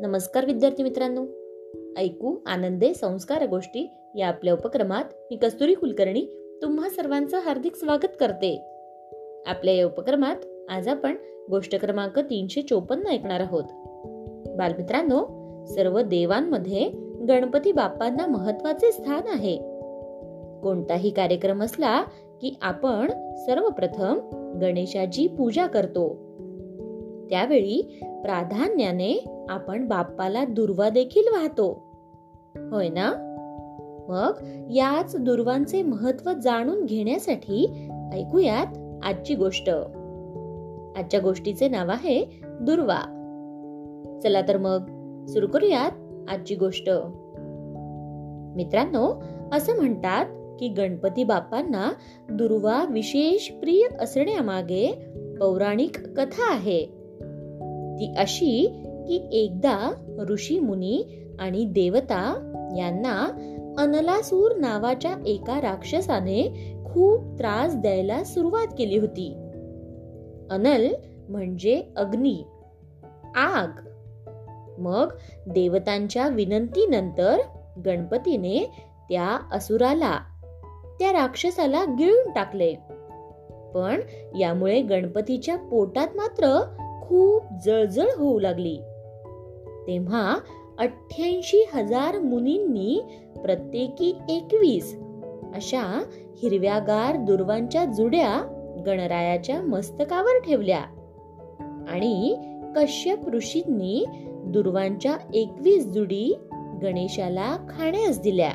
नमस्कार विद्यार्थी मित्रांनो. ऐकू आनंदे संस्कार गोष्टी या आपल्या उपक्रमात मी कस्तुरी कुलकर्णी तुम्हा सर्वांचं हार्दिक स्वागत करते. आपल्या या उपक्रमात आज आपण गोष्ट क्रमांक तीनशे चोपन्न ऐकणार आहोत. बालमित्रांनो सर्व देवांमध्ये गणपती बाप्पांना महत्त्वाचे स्थान आहे. कोणताही कार्यक्रम असला की आपण सर्वप्रथम गणेशाची पूजा करतो. त्यावेळी प्राधान्याने आपण बाप्पाला दुर्वा देखील वाहतो. होय ना? मग याच दुर्वांचे महत्त्व जाणून घेण्यासाठी ऐकूयात आजची गोष्ट. आजच्या गोष्टीचे नाव आहे दुर्वा. चला तर मग सुरू करूयात आजची गोष्ट. मित्रांनो असं म्हणतात की गणपती बाप्पांना दुर्वा विशेष प्रिय असण्यामागे पौराणिक कथा आहे. ती अशी की एकदा ऋषी मुनी आणि देवता यांना अनलासूर नावाच्या एका राक्षसाने खूप त्रास द्यायला सुरुवात केली होती. अनल म्हणजे अग्नी आग. मग देवतांच्या विनंतीनंतर गणपतीने त्या असुराला त्या राक्षसाला गिळून टाकले. पण यामुळे गणपतीच्या पोटात मात्र खूप जळजळ होऊ लागली. तेव्हा अठ्ठ्याऐंशी हजार मुनींनी प्रत्येकी एकवीस अशा हिरव्यागार दुर्वांच्या जुड्या गणरायाच्या मस्तकावर ठेवल्या. आणि कश्यप ऋषींनी दुर्वांच्या एकवीस जुडी गणेशाला खाण्यास दिल्या.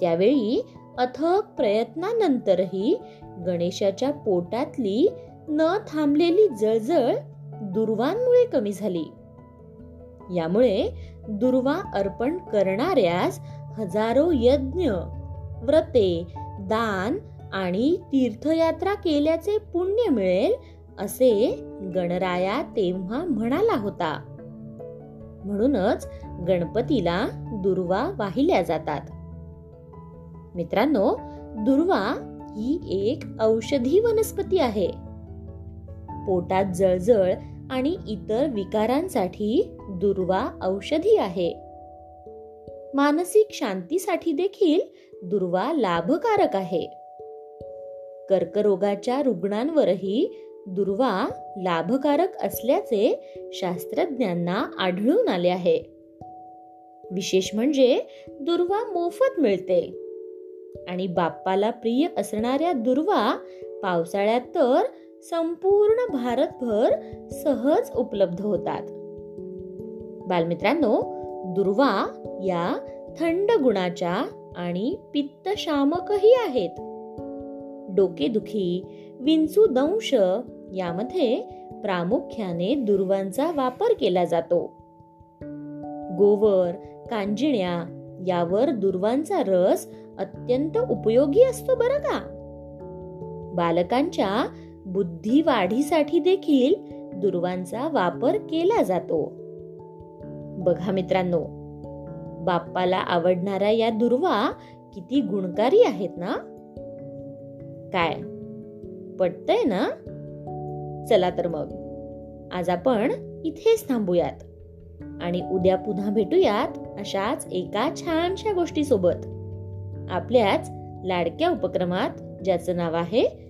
त्यावेळी अथक प्रयत्नानंतरही गणेशाच्या पोटातली न थांबलेली जळजळ दुर्वांमुळे कमी झाली. यामुळे दुर्वा अर्पण करणाऱ्यास हजारो यज्ञ व्रते दान आणि तीर्थयात्रा केल्याचे पुण्य मिळेल असे गणराया तेव्हा म्हणाला होता. म्हणूनच गणपतीला दुर्वा वाहिल्या जातात. मित्रांनो दुर्वा ही एक औषधी वनस्पती आहे. पोटात जळजळ आणि इतर विकारांसाठी दुर्वा औषधी आहे. मानसिक शांतीसाठी देखील दुर्वा लाभकारक आहे. कर्करोगाच्या रुग्णांवरही दुर्वा लाभकारक असल्याचे शास्त्रज्ञांना आढळून आले आहे. विशेष म्हणजे दुर्वा मोफत मिळते. आणि बाप्पाला प्रिय असणाऱ्या दुर्वा पावसाळ्यात तर संपूर्ण भारतभर सहज उपलब्ध होतात. बालमित्रांनो दुर्वा या थंड गुणाच्या आणि पित्तशामकही आहेत. डोकेदुखी विंचू दंश यामध्ये प्रामुख्याने दुर्वांचा वापर केला जातो. गोवर कांजिण्या यावर दुर्वांचा रस अत्यंत उपयोगी असतो बरं का? बालकांच्या बुद्धी वाढीसाठी देखील दुर्वांचा वापर केला जातो. बघा मित्रांनो बाप्पाला आवडणाऱ्या या दुर्वा किती गुणकारी आहेत ना? काय? पटतय ना? चला तर मग. आज आपण इथेच थांबूयात आणि उद्या पुन्हा भेटूयात अशाच एका छानशा गोष्टी सोबत आपल्याच लाडक्या उपक्रमात ज्याचं नाव आहे